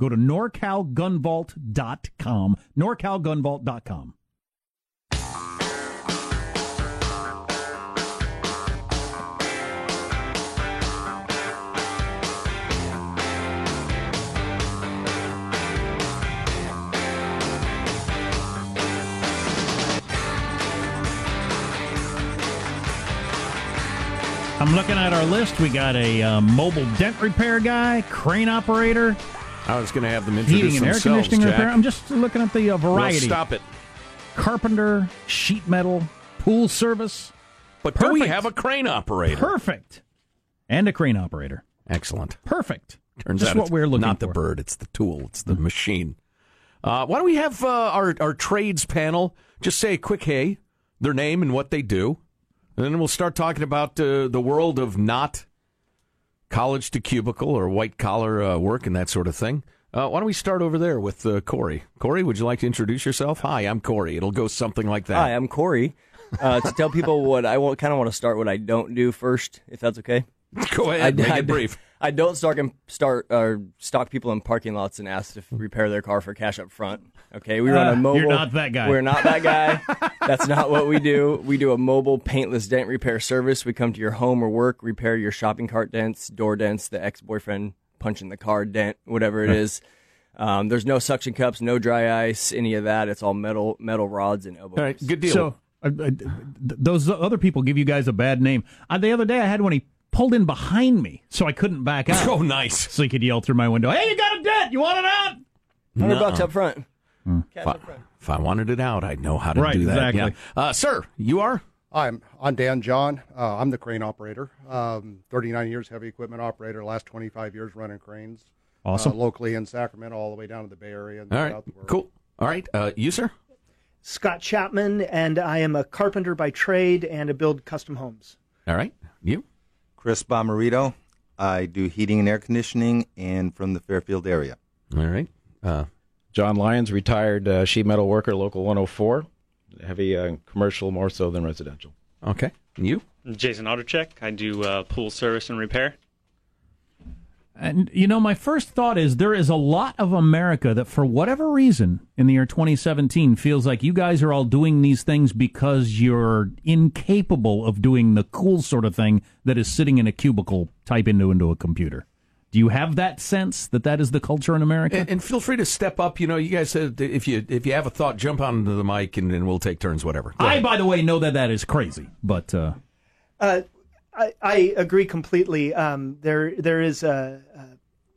Go to norcalgunvault.com, norcalgunvault.com. I'm looking at our list. We got a uh, mobile dent repair guy, crane operator, I was going to have them introduce heating and air conditioning Jack. repair. I'm just looking at the uh, variety. Well, stop it. Carpenter, sheet metal, pool service. But Perfect. do we have a crane operator? Perfect. And a crane operator. Excellent. Perfect. Turns just out what we're looking not for. the bird, it's the tool, it's the mm-hmm. machine. Uh, why don't we have uh, our, our trades panel just say a quick hey, their name and what they do, and then we'll start talking about uh, the world of not college to cubicle or white collar uh, work and that sort of thing. Uh, why don't we start over there with uh, Corey? Corey, would you like to introduce yourself? Hi, I'm Corey. It'll go something like that. Hi, I'm Corey. Uh, to tell people what I kind of want to start what I don't do first, if that's okay. Go ahead. I, make I, it brief. I don't start and start or stalk people in parking lots and ask to repair their car for cash up front. Okay, we run a mobile. You're not that guy. We're not that guy. That's not what we do. We do a mobile paintless dent repair service. We come to your home or work, repair your shopping cart dents, door dents, the ex boyfriend punching the car dent, whatever it is. Um, there's no suction cups, no dry ice, any of that. It's all metal metal rods and elbows. All right, good deal. So uh, uh, those other people give you guys a bad name. Uh, the other day I had one. He pulled in behind me, so I couldn't back out. Oh, nice! So he could yell through my window, "Hey, you got a debt? You want it out?" Hundred bucks up front. If, I, if, I, wanted it out, I'd know how to right, do that. Exactly. Yeah. Uh, sir, you are. I'm I'm Dan John. Uh, I'm the crane operator. Um, 39 years heavy equipment operator. Last 25 years running cranes. Awesome. Uh, locally in Sacramento, all the way down to the Bay Area. And all right. Cool. All right. Uh, you, sir? Scott Chapman, and I am a carpenter by trade and I build custom homes. All right. You? Chris Bomarito. I do heating and air conditioning and from the Fairfield area. All right. Uh, John Lyons, retired uh, sheet metal worker, local 104. Heavy uh, commercial more so than residential. Okay. And you? Jason Autocheck. I do uh, pool service and repair. And you know, my first thought is there is a lot of America that, for whatever reason, in the year 2017, feels like you guys are all doing these things because you're incapable of doing the cool sort of thing that is sitting in a cubicle, type into into a computer. Do you have that sense that that is the culture in America? And, and feel free to step up. You know, you guys said if you if you have a thought, jump onto the mic and, and we'll take turns. Whatever. I, by the way, know that that is crazy, but. Uh, uh, I, I agree completely. Um, there there is a, a,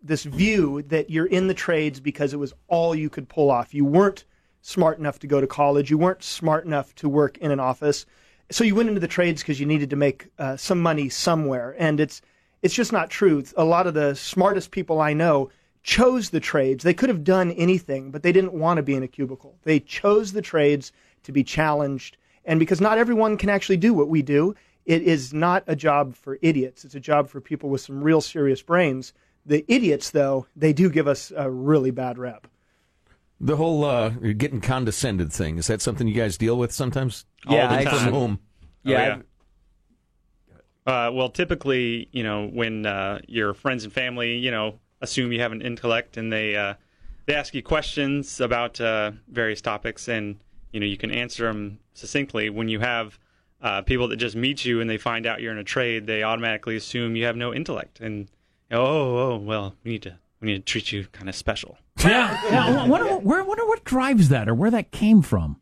this view that you're in the trades because it was all you could pull off. You weren't smart enough to go to college. You weren't smart enough to work in an office. So you went into the trades because you needed to make uh, some money somewhere, and it's it's just not true. A lot of the smartest people I know chose the trades. They could have done anything, but they didn't want to be in a cubicle. They chose the trades to be challenged, and because not everyone can actually do what we do, it is not a job for idiots. It's a job for people with some real serious brains. The idiots, though, they do give us a really bad rep. The whole uh, getting condescended thing is that something you guys deal with sometimes? Yeah, All the from whom? Yeah. Oh, yeah. Uh, well, typically, you know, when uh, your friends and family, you know, assume you have an intellect and they uh, they ask you questions about uh, various topics, and you know, you can answer them succinctly. When you have uh, people that just meet you and they find out you're in a trade, they automatically assume you have no intellect. And oh, oh, well, we need to we need to treat you kind of special. Yeah, yeah. I wonder, where, wonder what drives that or where that came from.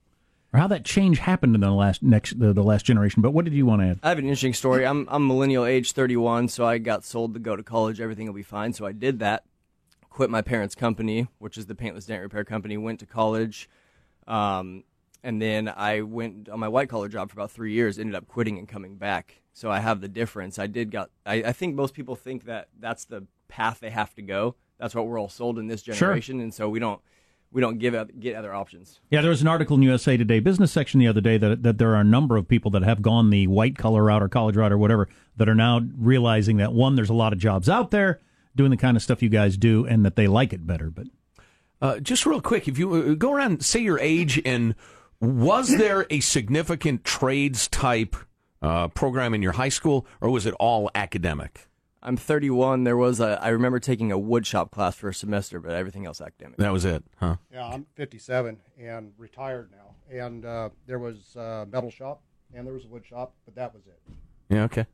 or how that change happened in the last next the, the last generation. But what did you want to add? I have an interesting story. I'm I'm millennial age 31, so I got sold to go to college. Everything will be fine. So I did that. Quit my parents' company, which is the paintless dent repair company. Went to college, um, and then I went on my white collar job for about three years. Ended up quitting and coming back. So I have the difference. I did got. I, I think most people think that that's the path they have to go. That's what we're all sold in this generation, and so we don't we don't give out, get other options. Yeah, there was an article in USA Today business section the other day that that there are a number of people that have gone the white collar route or college route or whatever that are now realizing that one, there's a lot of jobs out there doing the kind of stuff you guys do, and that they like it better. But Uh, just real quick, if you uh, go around, say your age, and was there a significant trades type uh, program in your high school, or was it all academic? I'm 31. There was a. I remember taking a woodshop class for a semester, but everything else academic. That was it, huh? Yeah, I'm 57 and retired now. And uh, there was a metal shop and there was a wood shop, but that was it. Yeah, okay.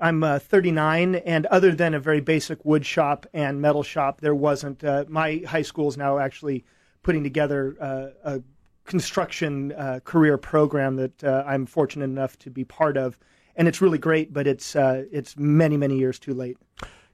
I'm uh, 39, and other than a very basic wood shop and metal shop, there wasn't. Uh, my high school is now actually putting together uh, a construction uh, career program that uh, I'm fortunate enough to be part of, and it's really great. But it's uh, it's many many years too late.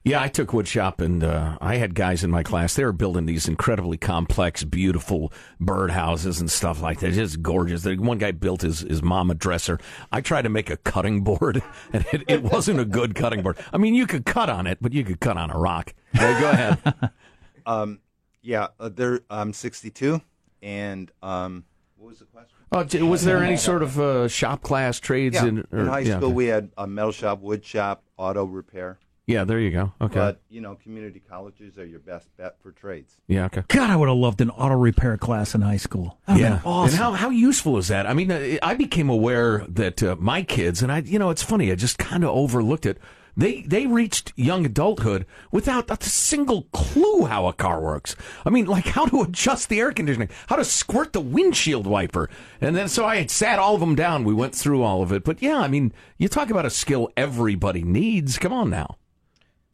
Yeah, I took wood shop, and uh, I had guys in my class. They were building these incredibly complex, beautiful birdhouses and stuff like that. Just gorgeous. The One guy built his his mom a dresser. I tried to make a cutting board, and it, it wasn't a good cutting board. I mean, you could cut on it, but you could cut on a rock. Hey, go ahead. Um, yeah, uh, there. I'm 62, and um, what was the question? Oh, was there any sort of uh, shop class trades Yeah, in, or- in high yeah, school okay. we had a metal shop, wood shop, auto repair. Yeah, there you go. Okay. But you know, community colleges are your best bet for trades. yeah, okay. God, I would have loved an auto repair class in high school. That would've been awesome. And how, how useful is that? I mean, uh, I became aware that uh, my kids, and I, you know, it's funny, I just kind of overlooked it. They, they reached young adulthood without a single clue how a car works. I mean, like how to adjust the air conditioning, how to squirt the windshield wiper. And then so I had sat all of them down. We went through all of it. But yeah, I mean, you talk about a skill everybody needs. Come on now.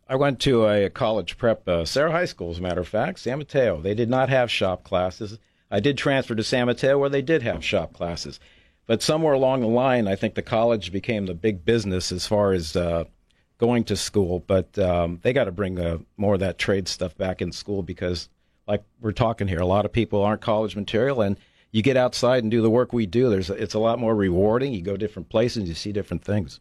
I went to a college prep, uh, Serra High School, as a matter of fact, San Mateo. They did not have shop classes. I did transfer to San Mateo where they did have shop classes. But somewhere along the line, I think the college became the big business as far as uh, going to school. But um, they got to bring uh, more of that trade stuff back in school because, like we're talking here, a lot of people aren't college material. And you get outside and do the work we do, there's it's a lot more rewarding. You go different places, you see different things.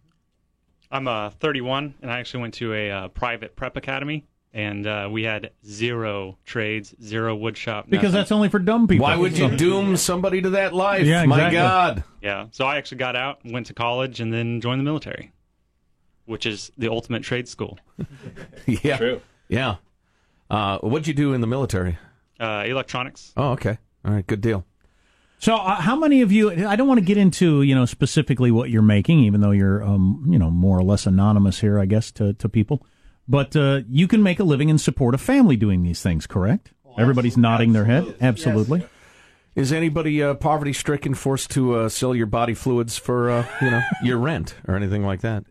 I'm uh, 31, and I actually went to a uh, private prep academy, and uh, we had zero trades, zero wood shop. because nothing. that's only for dumb people. Why would you doom somebody to that life? Yeah, My. God. Yeah, so I actually got out, went to college, and then joined the military, which is the ultimate trade school. Yeah. True. Yeah. Uh, what'd you do in the military? Uh, electronics. Oh, okay. All right. Good deal. So, uh, how many of you? I don't want to get into you know specifically what you're making, even though you're um, you know more or less anonymous here, I guess to to people. But uh, you can make a living and support a family doing these things, correct? Everybody's nodding their head. Absolutely. Is anybody uh, poverty stricken, forced to uh, sell your body fluids for uh, you know your rent or anything like that?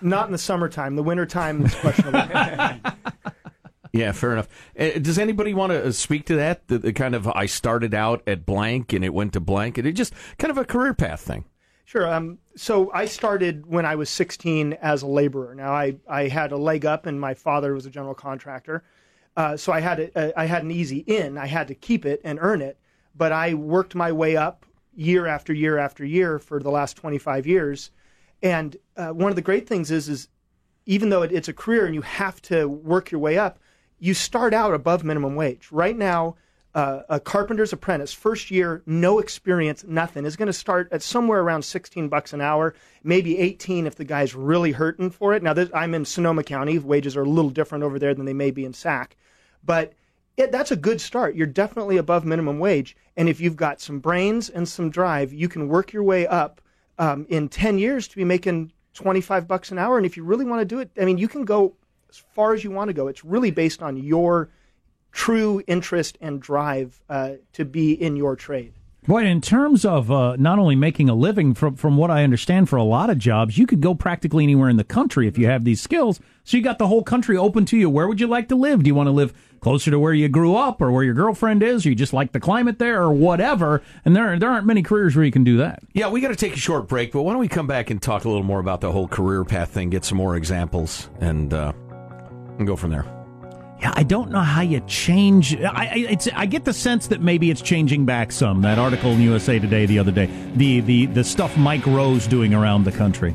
Not in the summertime. The wintertime is questionable. Yeah, fair enough. Uh, does anybody want to speak to that? The, the kind of I started out at blank and it went to blank, and it just kind of a career path thing. Sure. Um, so I started when I was 16 as a laborer. Now I, I had a leg up, and my father was a general contractor, uh, so I had a, I had an easy in. I had to keep it and earn it, but I worked my way up year after year after year for the last 25 years. And uh, one of the great things is is even though it, it's a career and you have to work your way up, you start out above minimum wage. Right now, uh, a carpenter's apprentice, first year, no experience, nothing, is going to start at somewhere around 16 bucks an hour, maybe 18 if the guy's really hurting for it. Now, this, I'm in Sonoma County. Wages are a little different over there than they may be in SAC. But it, that's a good start. You're definitely above minimum wage. And if you've got some brains and some drive, you can work your way up um, in 10 years to be making 25 bucks an hour. And if you really want to do it, I mean, you can go as far as you want to go. It's really based on your true interest and drive uh, to be in your trade. Boy, in terms of uh, not only making a living, from from what I understand, for a lot of jobs, you could go practically anywhere in the country if you have these skills. So you got the whole country open to you. Where would you like to live? Do you want to live closer to where you grew up or where your girlfriend is, or you just like the climate there or whatever. And there there aren't many careers where you can do that. Yeah, we got to take a short break, but why don't we come back and talk a little more about the whole career path thing, get some more examples, and uh, and go from there. Yeah, I don't know how you change. I, I, it's, I get the sense that maybe it's changing back some. That article in USA Today the other day, the the the stuff Mike Rowe's doing around the country,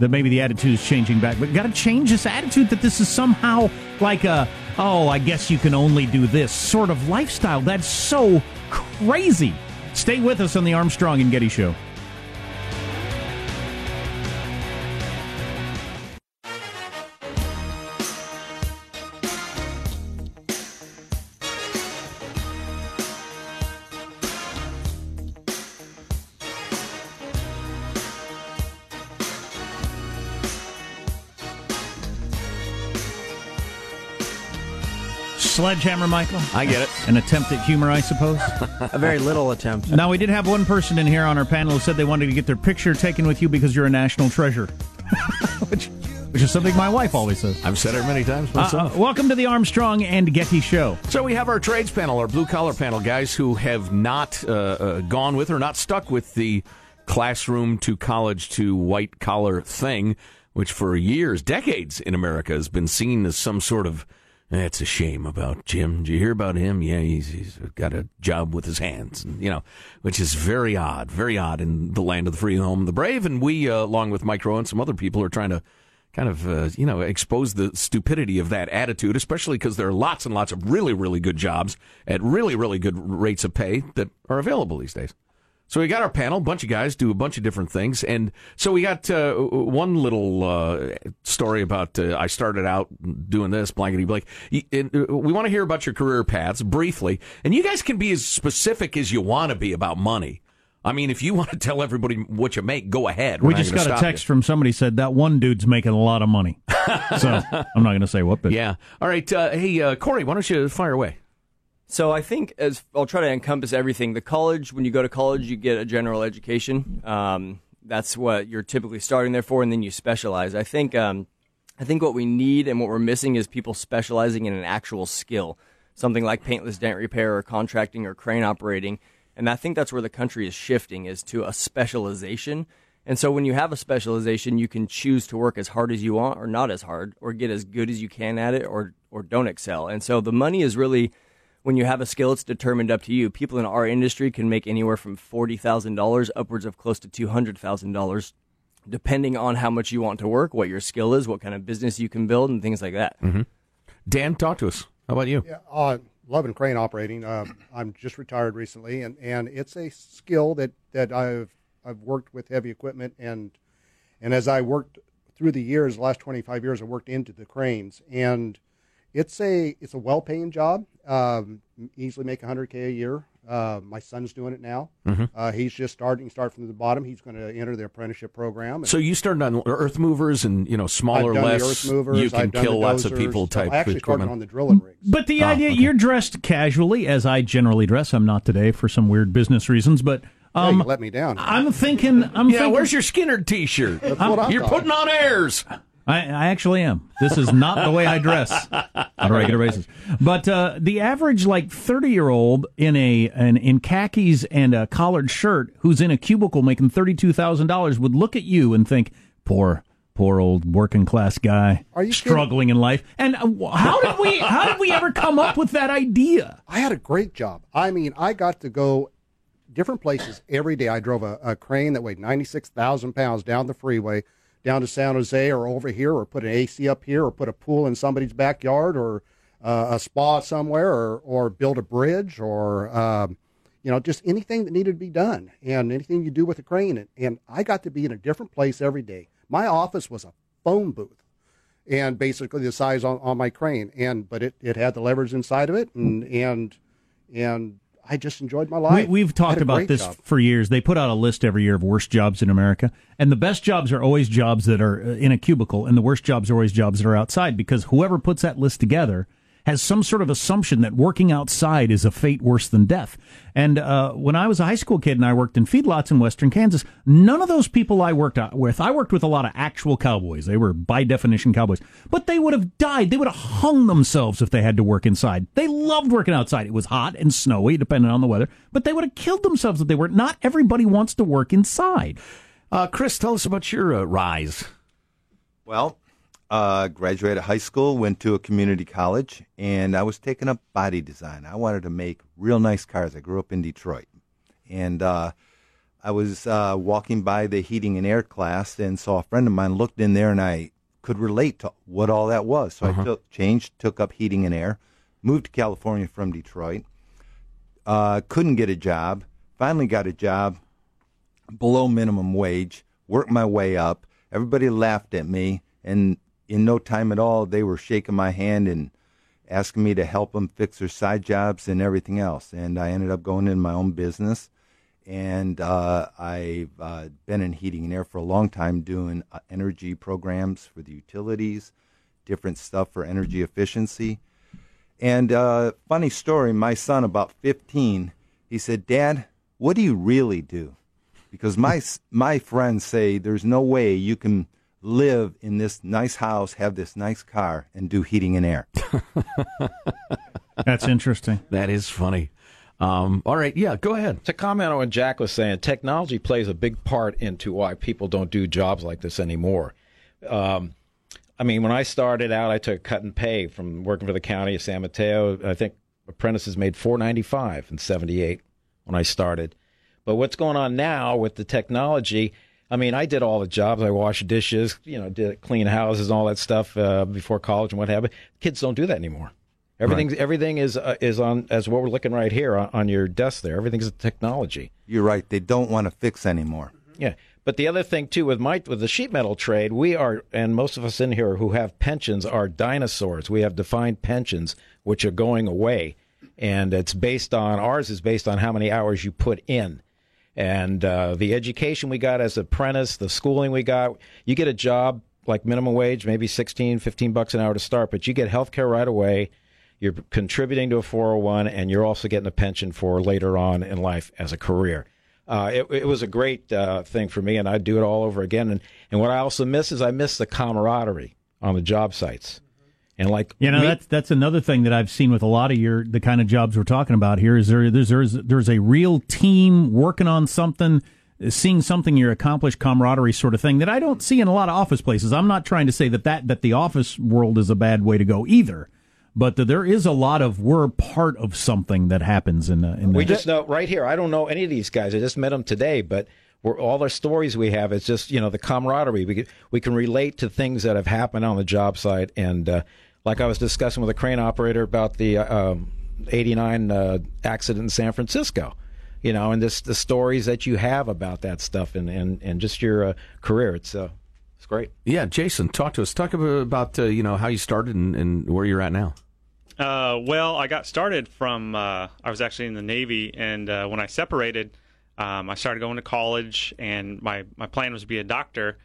that maybe the attitude is changing back. But got to change this attitude that this is somehow like a oh, I guess you can only do this sort of lifestyle. That's so crazy. Stay with us on the Armstrong and Getty Show. Sledgehammer, Michael. I get it. An attempt at humor, I suppose. A very little attempt. Now, we did have one person in here on our panel who said they wanted to get their picture taken with you because you're a national treasure, which, which is something my wife always says. I've said it many times Uh, myself. uh, welcome to the Armstrong and Getty Show. So we have our trades panel, our blue collar panel, guys who have not uh, uh, gone with or not stuck with the classroom to college to white collar thing, which for years, decades in America has been seen as some sort of. "Eh, It's a shame about Jim. Did you hear about him? Yeah, he's, he's got a job with his hands, and, you know, which is very odd, very odd in the land of the free and home the brave. And we, uh, along with Mike Rowe and some other people, are trying to kind of uh, you know expose the stupidity of that attitude, especially because there are lots and lots of really really good jobs at really really good rates of pay that are available these days. So we got our panel, a bunch of guys do a bunch of different things, and so we got uh, one little uh, story about uh, I started out doing this blankety blank. And, uh, We want to hear about your career paths briefly, and you guys can be as specific as you want to be about money. I mean, if you want to tell everybody what you make, go ahead. We're we just got a stop you. text from somebody said that one dude's making a lot of money. so I'm not going to say what, but Yeah. All right. Uh, hey, uh, Corey, why don't you fire away? So I think as I'll try to encompass everything. The college, when you go to college, you get a general education. Um, that's what you're typically starting there for, and then you specialize. I think um, I think what we need and what we're missing is people specializing in an actual skill, something like paintless dent repair or contracting or crane operating. And I think that's where the country is shifting is to a specialization. And so when you have a specialization, you can choose to work as hard as you want or not as hard or get as good as you can at it or or don't excel. And so the money is really when you have a skill, it's determined up to you. People in our industry can make anywhere from forty thousand dollars upwards of close to two hundred thousand dollars, depending on how much you want to work, what your skill is, what kind of business you can build, and things like that. Dan, talk to us. How about you? Yeah, uh, loving crane operating. Uh, I'm just retired recently, and, and it's a skill that, that I've I've worked with heavy equipment, and and as I worked through the years, the last 25 years, I worked into the cranes, and it's a it's a well paying job. Um, easily make 100k a year. Uh, my son's doing it now. Uh, he's just starting. Start from the bottom. He's going to enter the apprenticeship program. So you started on earth movers and you know smaller, I've done less. the earth movers. you can I've done kill the lots of people type I actually started on the drilling rigs. But the Oh, idea okay. you're dressed casually, as I generally dress. I'm not today for some weird business reasons, but Yeah, um, you let me down. I'm thinking. I'm yeah, thinking, where's your Skinner T-shirt? That's what I You're thought. putting on airs. I, I actually am. This is not the way I dress on a regular basis. But uh, the average, like thirty year old in a an, in khakis and a collared shirt, who's in a cubicle making thirty two thousand dollars, would look at you and think, "Poor, poor old working class guy, Are you struggling in life." And uh, how did we how did we ever come up with that idea? I had a great job. I mean, I got to go different places every day. I drove a, a crane that weighed 96,000 pounds down the freeway, down to San Jose or over here, or put an AC up here, or put a pool in somebody's backyard, or uh, a spa somewhere, or, or build a bridge, or, um, you know, just anything that needed to be done and anything you do with a crane. And, and I got to be in a different place every day. My office was a phone booth and basically the size on, on my crane and but it, it had the levers inside of it and and and I just enjoyed my life. we've talked about this job. for years. They put out a list every year of worst jobs in America, and the best jobs are always jobs that are uh, in a cubicle, and the worst jobs are always jobs that are outside because whoever puts that list together has some sort of assumption that working outside is a fate worse than death. And uh, when I was a high school kid and I worked in feedlots in western Kansas, none of those people I worked with, I worked with a lot of actual cowboys. They were by definition cowboys, but they would have died. They would have hung themselves if they had to work inside. They loved working outside. It was hot and snowy, depending on the weather, but they would have killed themselves if they were. Not everybody wants to work inside. Uh, Chris, tell us about your uh, rise. Well, uh, graduated high school, went to a community college, and I was taking up body design. I wanted to make real nice cars. I grew up in Detroit, and uh, I was uh, walking by the heating and air class and saw a friend of mine looked in there, and I could relate to what all that was. So I took, changed, took up heating and air, moved to California from Detroit. Uh, couldn't get a job. Finally got a job below minimum wage. Worked my way up. Everybody laughed at me, and in no time at all, they were shaking my hand and asking me to help them fix their side jobs and everything else. And I ended up going in my own business. And uh, I've uh, been in heating and air for a long time, doing uh, energy programs for the utilities, different stuff for energy efficiency. And uh, funny story, my son, about 15, he said, Dad, what do you really do? Because my, my friends say there's no way you can live in this nice house, have this nice car, and do heating and air. That's interesting. That is funny. Um, all right, yeah, go ahead. To comment on what Jack was saying, technology plays a big part into why people don't do jobs like this anymore. Um, I mean, when I started out, I took cut and pay from working for the county of San Mateo. I think apprentices made four ninety five in seventy eight when I started. But what's going on now with the technology? I mean, I did all the jobs. I washed dishes, you know, did clean houses, and all that stuff uh, before college and what have you. Kids don't do that anymore. Everything's everything is uh, is on as what we're looking right here on, on your desk there. Everything's technology. You're right, they don't want to fix anymore. Yeah. But the other thing too with my with the sheet metal trade, we are and most of us in here who have pensions are dinosaurs. We have defined pensions which are going away. And it's based on ours is based on how many hours you put in. And uh, the education we got as apprentice, the schooling we got, you get a job like minimum wage, maybe 16, 15 bucks an hour to start, but you get health care right away. You're contributing to a 401, and you're also getting a pension for later on in life as a career. Uh, it, it was a great uh, thing for me, and I'd do it all over again. And, and what I also miss is I miss the camaraderie on the job sites. And like You know, me- that's that's another thing that I've seen with a lot of your the kind of jobs we're talking about here is there there's there's, there's a real team working on something, seeing something you accomplish camaraderie sort of thing that I don't see in a lot of office places. I'm not trying to say that that that the office world is a bad way to go either, but there is a lot of we're part of something that happens in the, in We the, just know right here. I don't know any of these guys. I just met them today, but we're, all the stories we have is just you know the camaraderie. We we can relate to things that have happened on the job site, and uh, like I was discussing with a crane operator about the uh, um, '89 uh, accident in San Francisco. You know, and this the stories that you have about that stuff, and and, and just your uh, career. It's uh, it's great. Yeah, Jason, talk to us. Talk about, about uh, you know how you started and, and where you're at now. Uh, well, I got started from uh, I was actually in the Navy, and uh, when I separated, um, I started going to college, and my my plan was to be a doctor.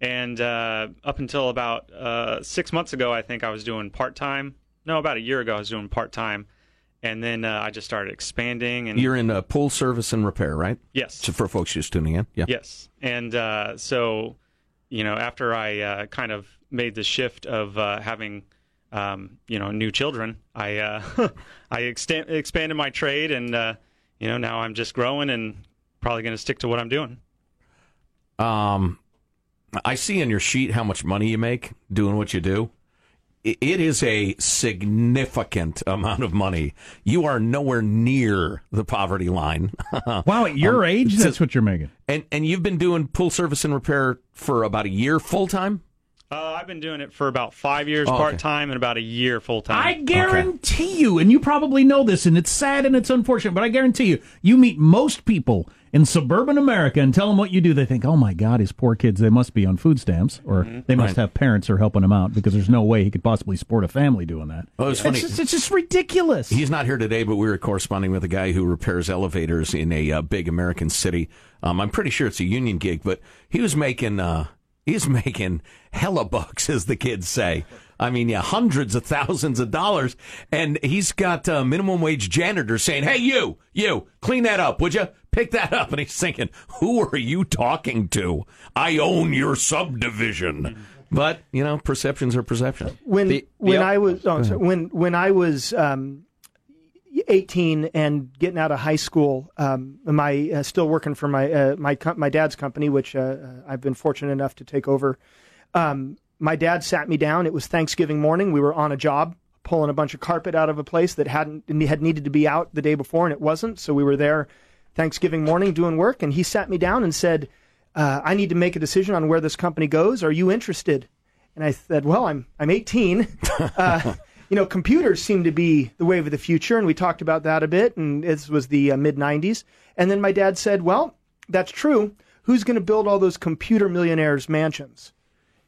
And uh, up until about uh, six months ago, I think I was doing part time. No, about a year ago, I was doing part time, and then uh, I just started expanding. And You're in uh, pool service and repair, right? yes, So for folks just tuning in, yeah. Yes, and uh, so you know, after I uh, kind of made the shift of uh, having um, you know new children, I uh, I extend, expanded my trade, and uh, you know now I'm just growing and probably going to stick to what I'm doing. Um, I see in your sheet how much money you make doing what you do. It is a significant amount of money. You are nowhere near the poverty line. wow, at your Um, age, so- that's what you're making. and and you've been doing pool service and repair for about a year full time. Uh, I've been doing it for about five years Oh, part time and about a year full time. I guarantee you, and you probably know this, and it's sad and it's unfortunate, but I guarantee you, you meet most people in suburban America and tell them what you do. They think, oh my God, his poor kids, they must be on food stamps, or Mm-hmm. they must Right. have parents who are helping him out because there's no way he could possibly support a family doing that. Oh, it's funny. just, it's just ridiculous. He's not here today, but we were corresponding with a guy who repairs elevators in a uh, big American city. Um, I'm pretty sure it's a union gig, but he was making uh, he's making hella bucks, as the kids say. I mean, yeah, hundreds of thousands of dollars, and he's got a minimum wage janitor saying, "Hey, you, you, clean that up, would you? Pick that up." And he's thinking, "Who are you talking to? I own your subdivision." But you know, perceptions are perceptions. when The- when the- I was oh, sorry, when when I was um, 18 and getting out of high school, um, my uh, still working for my uh, my co- my dad's company, which uh, uh, I've been fortunate enough to take over. Um, my dad sat me down. It was Thanksgiving morning. We were on a job pulling a bunch of carpet out of a place that hadn't had needed to be out the day before, and it wasn't. So we were there Thanksgiving morning doing work, and he sat me down and said, uh, "I need to make a decision on where this company goes. Are you interested?" And I said, "Well, I'm I'm 18. You know, computers seem to be the wave of the future, and we talked about that a bit. And this was the uh, mid 90s. And then my dad said, "Well, that's true. Who's going to build all those computer millionaires' mansions?"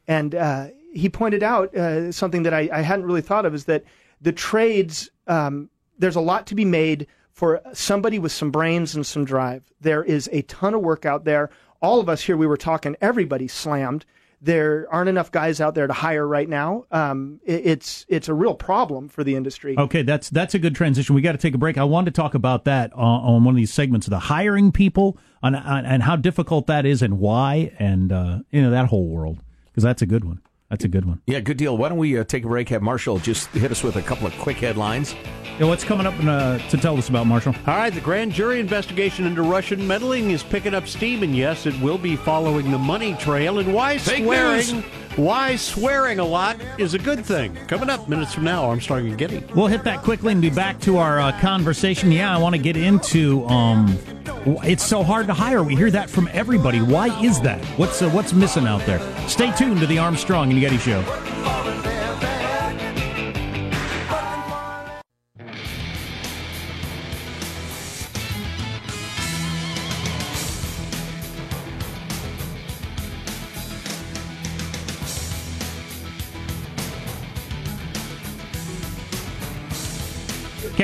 And uh, he pointed out uh, something that I, I hadn't really thought of is that the trades, um, there's a lot to be made for somebody with some brains and some drive. There is a ton of work out there. All of us here, we were talking, everybody slammed. There aren't enough guys out there to hire right now. Um, it, it's it's a real problem for the industry. Okay, that's that's a good transition. We got to take a break. I wanted to talk about that uh, on one of these segments, of the hiring people, on, on, and how difficult that is, and why, and uh, you know that whole world, because that's a good one. That's a good one. Yeah, good deal. Why don't we uh, take a break? Have Marshall just hit us with a couple of quick headlines. Yeah, what's coming up uh, to tell us about Marshall? All right, the grand jury investigation into Russian meddling is picking up steam, and yes, it will be following the money trail. And why Fake swearing? news. Why swearing a lot is a good thing. Coming up minutes from now, Armstrong and Getty. We'll hit that quickly and be back to our uh, conversation. Yeah, I want to get into. Um, it's so hard to hire. We hear that from everybody. Why is that? What's uh, what's missing out there? Stay tuned to the Armstrong and Getty Show.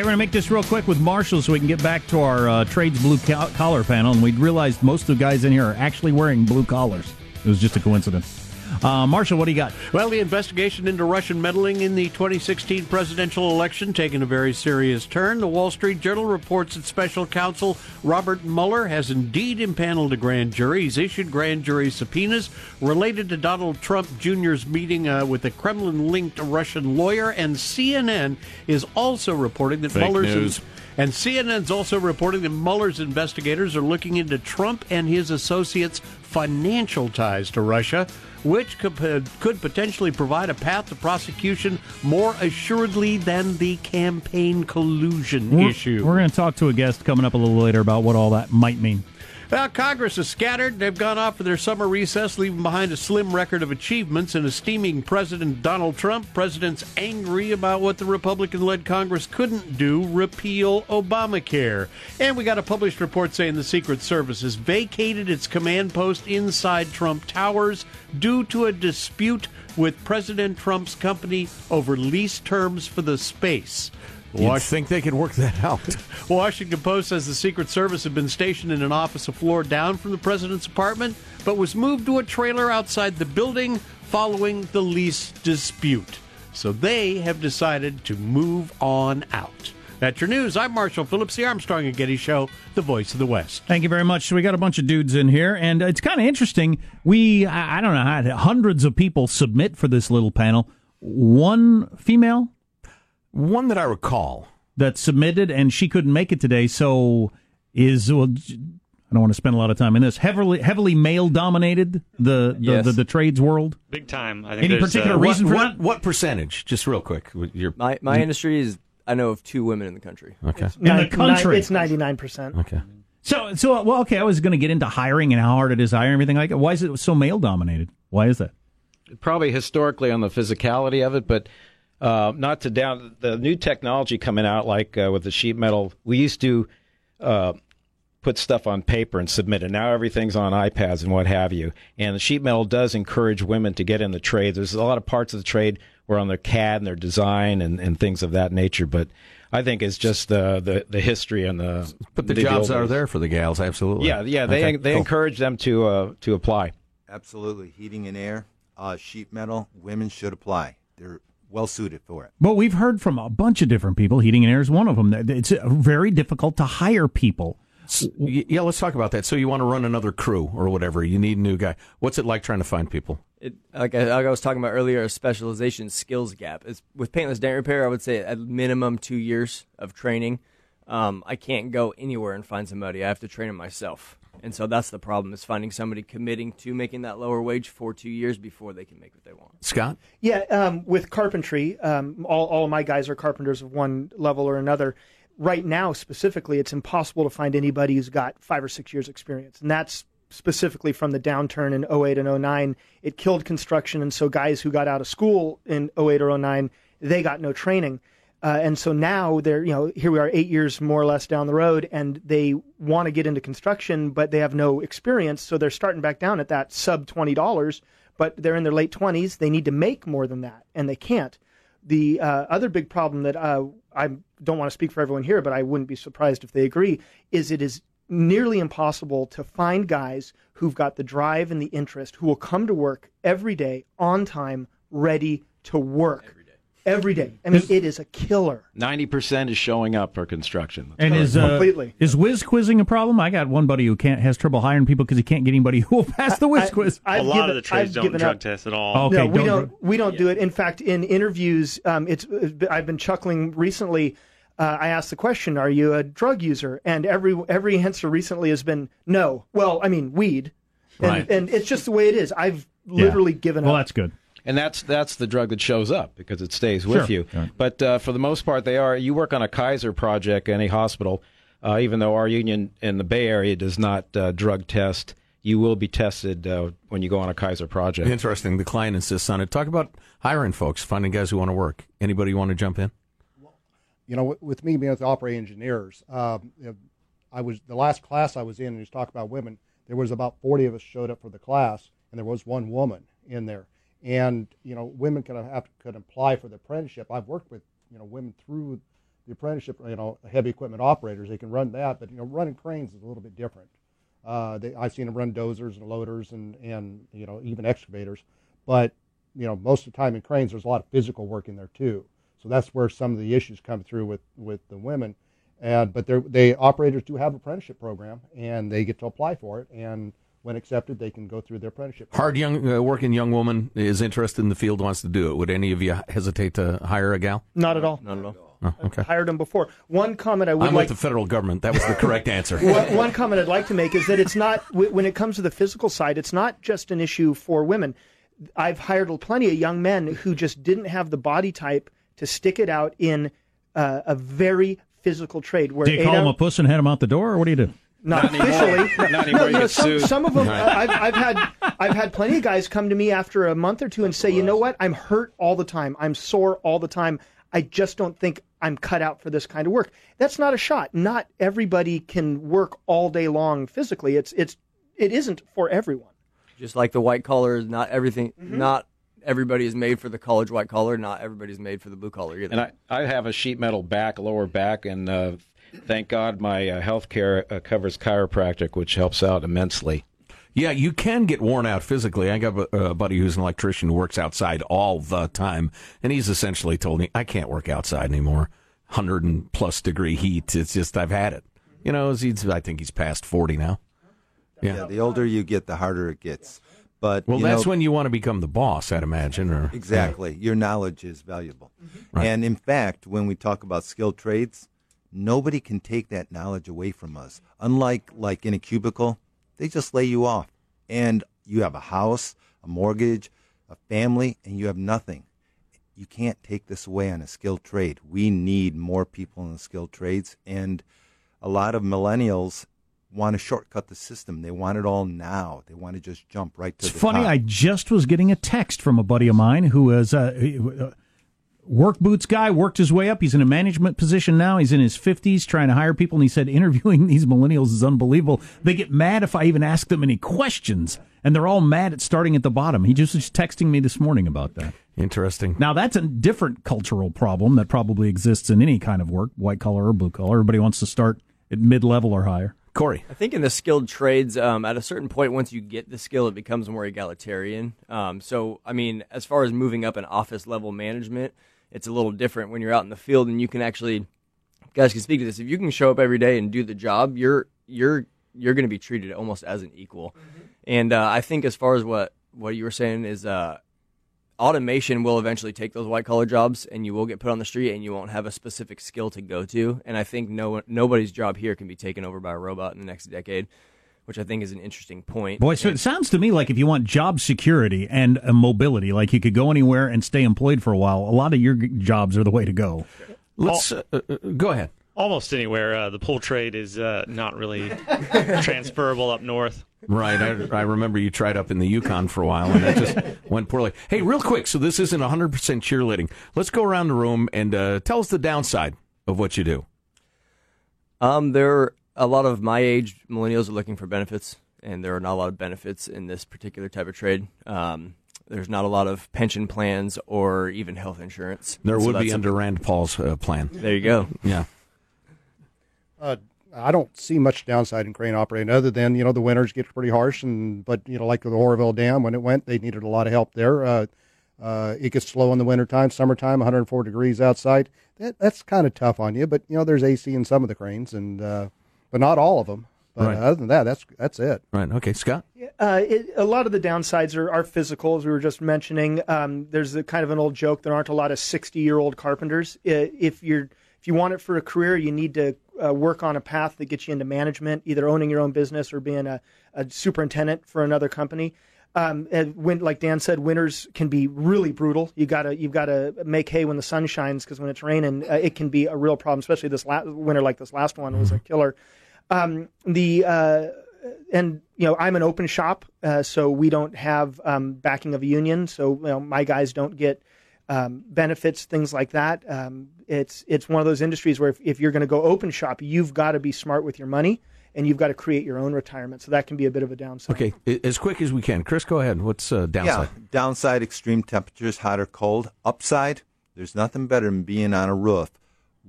We're going to make this real quick with Marshall so we can get back to our uh, trades blue co- collar panel. And we realized most of the guys in here are actually wearing blue collars. It was just a coincidence. Uh, Marshall, what do you got? Well, the investigation into Russian meddling in the 2016 presidential election taking a very serious turn. The Wall Street Journal reports that special counsel Robert Mueller has indeed impaneled a grand jury. He's issued grand jury subpoenas related to Donald Trump Jr.'s meeting uh, with a Kremlin linked Russian lawyer, and CNN is also reporting that Fake Mueller's. news. And CNN's also reporting that Mueller's investigators are looking into Trump and his associates' financial ties to Russia, which could, uh, could potentially provide a path to prosecution more assuredly than the campaign collusion We're, issue. We're going to talk to a guest coming up a little later about what all that might mean. Well, Congress is scattered. They've gone off for their summer recess, leaving behind a slim record of achievements and esteeming President Donald Trump. President's angry about what the Republican led Congress couldn't do repeal Obamacare. And we got a published report saying the Secret Service has vacated its command post inside Trump Towers due to a dispute with President Trump's company over lease terms for the space. You'd think they could work that out. Washington Post says the Secret Service had been stationed in an office a floor down from the president's apartment, but was moved to a trailer outside the building following the lease dispute. So they have decided to move on out. That's your news. I'm Marshall Phillips, the Armstrong and Getty Show, the voice of the West. Thank you very much. We got a bunch of dudes in here, and it's kind of interesting. We, I I don't know, had hundreds of people submit for this little panel. One female One that I recall. that submitted, and she couldn't make it today. So is well, j- I don't want to spend a lot of time in this. Heavily, heavily male dominated the the, Yes. the the trades world. Big time. I think Any particular uh, reason what, for what, that? what percentage? Just real quick. Your, My my industry is I know of two women in the country. okay. In the country. ni- it's 99%. Okay. So, so well, okay. I was going to get into hiring and how hard it is to hire and everything like that. Why is it so male dominated? Why is that? probably historically on the physicality of it, but uh, not to down the new technology coming out, like uh, with the sheet metal. We used to uh, put stuff on paper and submit it. Now everything's on iPads and what have you. And the sheet metal does encourage women to get in the trade. There's a lot of parts of the trade where on their CAD and their design and, and things of that nature. But I think it's just the the, the history and the But the, jobs old are there for the gals, absolutely. Yeah, yeah. They Okay, they cool. encourage them to uh, to apply. Absolutely. Heating and air, uh, sheet metal, women should apply. They're well suited for it. But we've heard from a bunch of different people. Heating and air is one of them. It's very difficult to hire people. Y- Yeah, let's talk about that. So you want to run another crew or whatever? You need a new guy. What's it like trying to find people? It, like, I, like I was talking about earlier, a specialization skills gap. It's, with paintless dent repair, I would say at minimum two years of training. Um, I can't go anywhere and find somebody. I have to train them myself. And so that's the problem is finding somebody committing to making that lower wage for two years before they can make what they want. Scott? Yeah, um, with carpentry, um, all, all of my guys are carpenters of one level or another. Right now, specifically, it's impossible to find anybody who's got five or six years' experience. And that's specifically from the downturn in 08 and 09. It killed construction. And so, guys who got out of school in 08 or 09, they got no training. Uh, and so now they're, you know, here we are eight years more or less down the road, and they want to get into construction, but they have no experience. So they're starting back down at that sub $20, but they're in their late 20s. They need to make more than that, and they can't. The uh, other big problem that uh, I don't want to speak for everyone here, but I wouldn't be surprised if they agree, is it is nearly impossible to find guys who've got the drive and the interest who will come to work every day on time, ready to work. Every day. I mean, it is a killer. Ninety percent is showing up for construction. And is uh, Completely. is whiz quizzing a problem? I got one buddy who can't has trouble hiring people because he can't get anybody who will pass the whiz I- quiz. I've a lot given- of the trades I've don't given drug up. test at all. Okay, no, we don't- don't. We don't do it. In fact, in interviews, um, it's. I've been chuckling recently. Uh, I asked the question, "Are you a drug user?" And every every answer recently has been no. Well, I mean, weed, and, Right. and it's just the way it is. I've literally given Well, up. Well, that's good. And that's that's the drug that shows up because it stays with Sure. you. Right. But uh, for the most part, they are. You work on a Kaiser project, in any hospital, uh, even though our union in the Bay Area does not uh, drug test. You will be tested uh, when you go on a Kaiser project. Interesting. The client insists on it. Talk about hiring folks, finding guys who want to work. Anybody want to jump in? you know, with- with me being with the operating engineers, um, I was the last class I was in, and he's talk about women. There was about forty of us showed up for the class, and there was one woman in there. And you know, women can have could apply for the apprenticeship. I've worked with you know women through the apprenticeship. You know, heavy equipment operators they can run that, but you know, running cranes is a little bit different. Uh, they, I've seen them run dozers and loaders and and you know even excavators, but you know most of the time in cranes there's a lot of physical work in there too. So that's where some of the issues come through with, with the women. And but they operators do have apprenticeship program, and they get to apply for it. And when accepted, they can go through their apprenticeship. Hard young uh, working young woman is interested in the field, wants to do it. Would any of you hesitate to hire a gal? Not at all. Not at all. Oh, okay. Hired them before. One comment I would I'm like. with the federal government. That was the correct answer. one, one comment I'd like to make is that it's not when it comes to the physical side, it's not just an issue for women. I've hired plenty of young men who just didn't have the body type to stick it out in uh, a very physical trade. Where Do you eight call them a puss and head them out the door, or what do you do? Not, Not anymore. officially. Not anymore. You get some, some of them, I've, I've had, I've had plenty of guys come to me after a month or two and say, you know what, I'm hurt all the time, I'm sore all the time. I just don't think I'm cut out for this kind of work. That's not a shot. Not everybody can work all day long physically. It's, it's, it isn't for everyone. Just like the white collar, not everything, not everybody is made for the college white collar. Not everybody's made for the blue collar either. And I, I have a sheet metal back, lower back, and uh, thank God my uh, health care uh, covers chiropractic, which helps out immensely. Yeah, you can get worn out physically. I got a, a buddy who's an electrician who works outside all the time, and he's essentially told me, I can't work outside anymore. 100 and plus degree heat. It's just, I've had it. You know, he's, I think he's past 40 now. Yeah. Yeah, the older you get, the harder it gets. But Well, you that's know, when you want to become the boss, I'd imagine. Or Exactly. Your knowledge is valuable. Right. And in fact, when we talk about skilled trades, nobody can take that knowledge away from us. Unlike like in a cubicle, they just lay you off. And you have a house, a mortgage, a family, and you have nothing. You can't take this away on a skilled trade. We need more people in the skilled trades. And a lot of millennials want to shortcut the system. They want it all now. They want to just jump right to It's the funny. top. I just was getting a text from a buddy of mine who is uh, a work boots guy. Worked his way up. He's in a management position now. He's in his fifties, trying to hire people. And he said interviewing these millennials is unbelievable. They get mad if I even ask them any questions, and they're all mad at starting at the bottom. He just was texting me this morning about that. Interesting. Now that's a different cultural problem that probably exists in any kind of work, white collar or blue collar. Everybody wants to start at mid level or higher. Corey. I think in the skilled trades, um, at a certain point, once you get the skill, it becomes more egalitarian. Um, so, I mean, as far as moving up in office level management, it's a little different when you're out in the field and you can actually, guys can speak to this. If you can show up every day and do the job, you're you're you're going to be treated almost as an equal. And uh, I think as far as what what you were saying is, uh, automation will eventually take those white collar jobs, and you will get put on the street, and you won't have a specific skill to go to. And I think no nobody's job here can be taken over by a robot in the next decade, which I think is an interesting point. Boy, so it sounds to me like if you want job security and uh, mobility, like you could go anywhere and stay employed for a while, a lot of your jobs are the way to go. Let's uh, uh, go ahead. Almost anywhere. Uh, the pull trade is uh, not really transferable up north. Right. I, I remember you tried up in the Yukon for a while, and that just went poorly. Hey, real quick. So this isn't 100% cheerleading. Let's go around the room and uh, tell us the downside of what you do. Um, there are a lot of my age millennials are looking for benefits, and there are not a lot of benefits in this particular type of trade. Um, there's not a lot of pension plans or even health insurance. There So would be that's under Rand Paul's uh, plan. There you go. Yeah. Uh, I don't see much downside in crane operating other than you know the winters get pretty harsh and but you know like the Oroville Dam when it went they needed a lot of help there. Uh, uh, it gets slow in the wintertime, summertime, 104 degrees outside. That that's kind of tough on you, but you know there's AC in some of the cranes and uh, but not all of them. But Right. other than that, that's that's it. Right. Okay, Scott. Uh, it, a lot of the downsides are, are physical, as we were just mentioning. Um, there's a kind of an old joke: there aren't a lot of 60 year old carpenters. If you're if you want it for a career, you need to uh, work on a path that gets you into management, either owning your own business or being a, a superintendent for another company. Um, and when, like Dan said, winters can be really brutal. You gotta you've got to make hay when the sun shines because when it's raining, uh, it can be a real problem. Especially this last winter, like this last one, was a killer. Um, the uh, and you know I'm an open shop, uh, so we don't have um, backing of a union. So you know, my guys don't get um, benefits, things like that. Um, it's it's one of those industries where if, if you're going to go open shop, you've got to be smart with your money and you've got to create your own retirement. So that can be a bit of a downside. Okay, as quick as we can. Chris, go ahead. What's uh, downside? Yeah, downside, extreme temperatures, hot or cold. Upside, there's nothing better than being on a roof,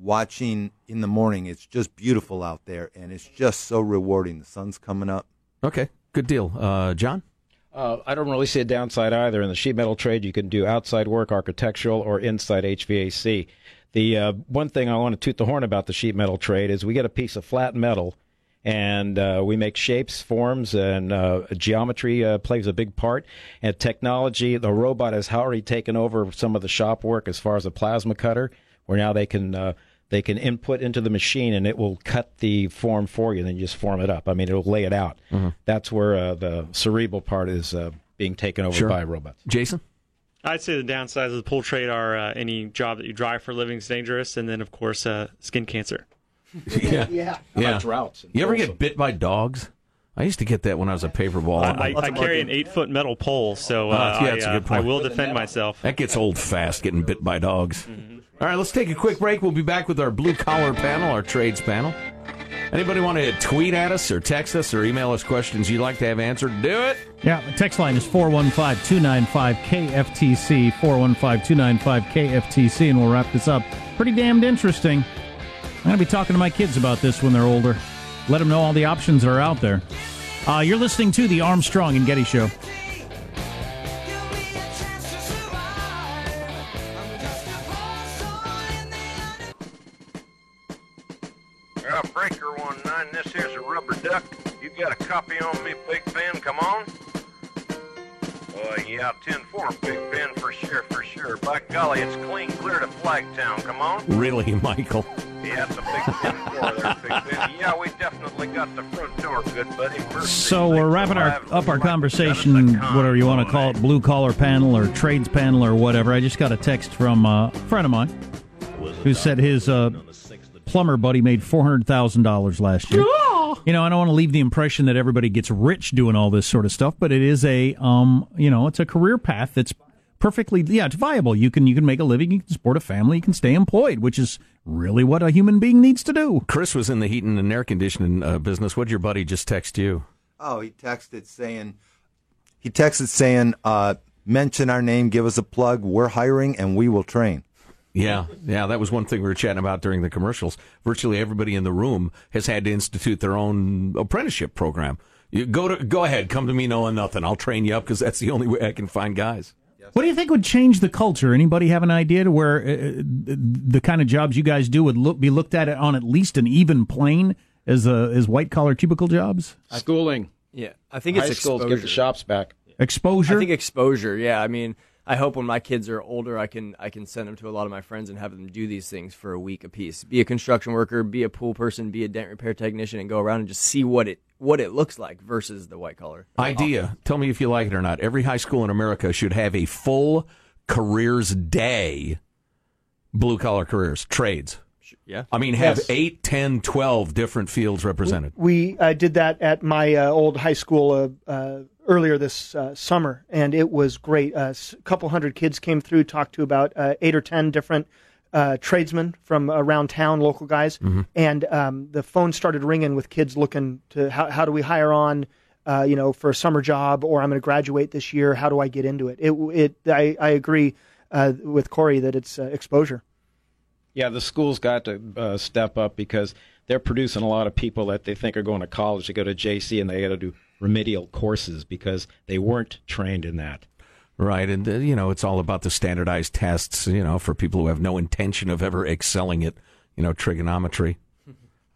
watching in the morning. It's just beautiful out there, and it's just so rewarding. The sun's coming up. Okay, good deal. Uh, John? Uh, I don't really see a downside either. In the sheet metal trade, you can do outside work, architectural, or inside HVAC. The uh, one thing I want to toot the horn about the sheet metal trade is we get a piece of flat metal, and uh, we make shapes, forms, and uh, geometry uh, plays a big part. And technology, the robot has already taken over some of the shop work as far as a plasma cutter, where now they can. Uh, they can input into the machine and it will cut the form for you, And then you just form it up. I mean, it'll lay it out. That's where uh, the cerebral part is uh, being taken over Sure. by robots. Jason? I'd say the downsides of the pull trade are uh, any job that you drive for a living is dangerous, and then of course uh, skin cancer. Yeah. Yeah. Yeah. droughts? You ever get bit by dogs? I used to get that when I was a paper ball. I, I, I carry an eight foot metal pole, so uh, Oh, yeah, that's a I, uh, good point. I will defend myself. That gets old fast, getting bit by dogs. All right, let's take a quick break. We'll be back with our blue collar panel, our trades panel. Anybody want to tweet at us or text us or email us questions you'd like to have answered? Do it. Yeah, the text line is 415 295 KFTC, 415 295 KFTC, and we'll wrap this up. Pretty damned interesting. I'm going to be talking to my kids about this when they're older. Let them know all the options that are out there. Uh, you're listening to the Armstrong and Getty Show. Uh, breaker one nine. This here's a rubber duck. You got a copy on me, Big Ben? Come on. Uh, yeah, 10-4, Big Ben, for sure, for sure. By golly, it's clean clear to Flagtown. Come on. Really, Michael? Yeah, it's a big 10-4 there, Big Ben. Yeah, we definitely got the front door, good buddy. First So we're wrapping our up our conversation, whatever you want to call it, blue collar panel or trades panel or whatever. I just got a text from uh, a friend of mine who said his uh, plumber buddy made four hundred thousand dollars last year. You know, I don't want to leave the impression that everybody gets rich doing all this sort of stuff, but it is a um, you know, it's a career path that's perfectly yeah, it's viable. You can you can make a living, you can support a family, you can stay employed, which is really what a human being needs to do. Chris was in the heating and air conditioning uh, business. What did your buddy just text you? Oh, he texted saying, he texted saying, uh, mention our name, give us a plug. We're hiring and we will train. Yeah, yeah, that was one thing we were chatting about during the commercials. Virtually everybody in the room has had to institute their own apprenticeship program. You go to go ahead, come to me knowing nothing. I'll train you up because that's the only way I can find guys. What do you think would change the culture? Anybody have an idea to where uh, the kind of jobs you guys do would look, be looked at on at least an even plane as uh, as white collar cubicle jobs? Schooling. Yeah, I think it's High schools get the shops back. Exposure. I think exposure. Yeah, I mean, I hope when my kids are older, I can I can send them to a lot of my friends and have them do these things for a week apiece. Be a construction worker, be a pool person, be a dent repair technician, and go around and just see what it what it looks like versus the white collar Idea. Tell me if you like it or not. Every high school in America should have a full careers day, blue collar careers, trades. Yeah. I mean, have Yes. eight, ten, twelve different fields represented. We uh, did that at my uh, old high school uh, uh, earlier this uh, summer, and it was great. A couple hundred kids came through, talked to about uh, eight or ten different uh, tradesmen from around town, local guys, and um, the phone started ringing with kids looking to how, how do we hire on. Uh, you know, for a summer job, or I'm going to graduate this year. How do I get into it? It, it I, I agree uh, with Corey that it's uh, exposure. Yeah, the schools got to uh, step up because they're producing a lot of people that they think are going to college to go to JC and they got to do remedial courses because they weren't trained in that. Right, and uh, you know it's all about the standardized tests. You know, for people who have no intention of ever excelling at, you know, trigonometry.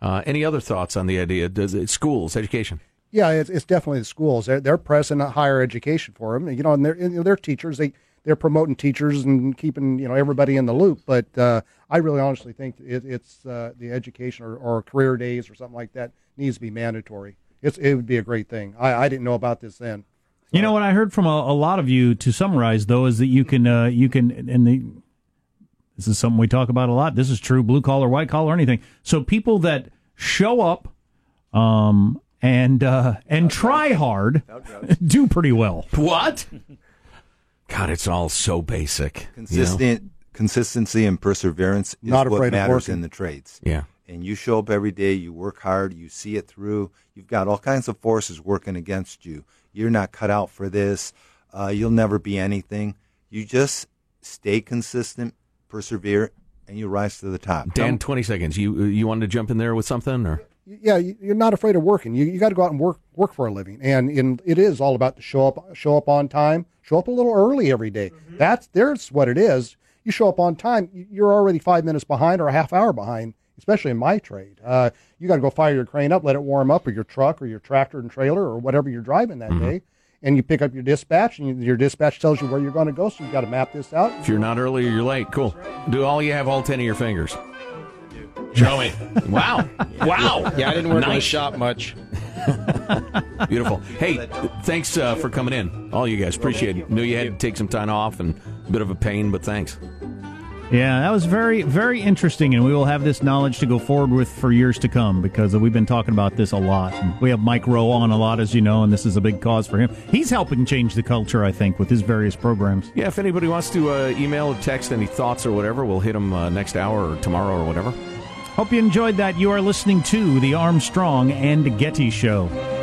Uh, any other thoughts on the idea? Does it, schools, education? Yeah, it's, it's definitely the schools. They're, they're pressing a higher education for them. You know, and they're, you know, they're teachers. They they're promoting teachers and keeping you know everybody in the loop. But uh, I really honestly think it, it's uh, the education or, or career days or something like that needs to be mandatory. It's it would be a great thing. I, I didn't know about this then. You know what I heard from a, a lot of you to summarize though is that you can uh, you can and the this is something we talk about a lot. This is true blue collar, white collar, anything. So people that show up um and uh and try hard do pretty well. What? God, it's all so basic. you know? Consistent consistency and perseverance is Not what matters in the trades. Yeah. And you show up every day, you work hard, you see it through. You've got all kinds of forces working against you. You're not cut out for this. Uh, you'll never be anything. You just stay consistent, persevere, and you rise to the top. Dan, twenty seconds. You you wanted to jump in there with something, or yeah, you- you're not afraid of working. You, you got to go out and work work for a living, and in, it is all about to show up show up on time, show up a little early every day. That's there's what it is. You show up on time, you- you're already five minutes behind or a half hour behind. Especially in my trade, uh, you got to go fire your crane up, let it warm up, or your truck, or your tractor and trailer, or whatever you're driving that day, and you pick up your dispatch, and you, your dispatch tells you where you're going to go. So you've got to map this out. if you're not early you're late, cool. Do all you have all ten of your fingers? Show me. Wow. Wow. Yeah, I didn't work in the shop much. Beautiful. Hey, thanks uh, for coming in, all you guys. Appreciate it. Knew you had to take some time off and a bit of a pain, but thanks. Yeah, that was very, very interesting, and we will have this knowledge to go forward with for years to come because we've been talking about this a lot. And we have Mike Rowe on a lot, as you know, and this is a big cause for him. He's helping change the culture, I think, with his various programs. Yeah, if anybody wants to uh, email or text any thoughts or whatever, we'll hit them uh, next hour or tomorrow or whatever. Hope you enjoyed that. You are listening to the Armstrong and Getty Show.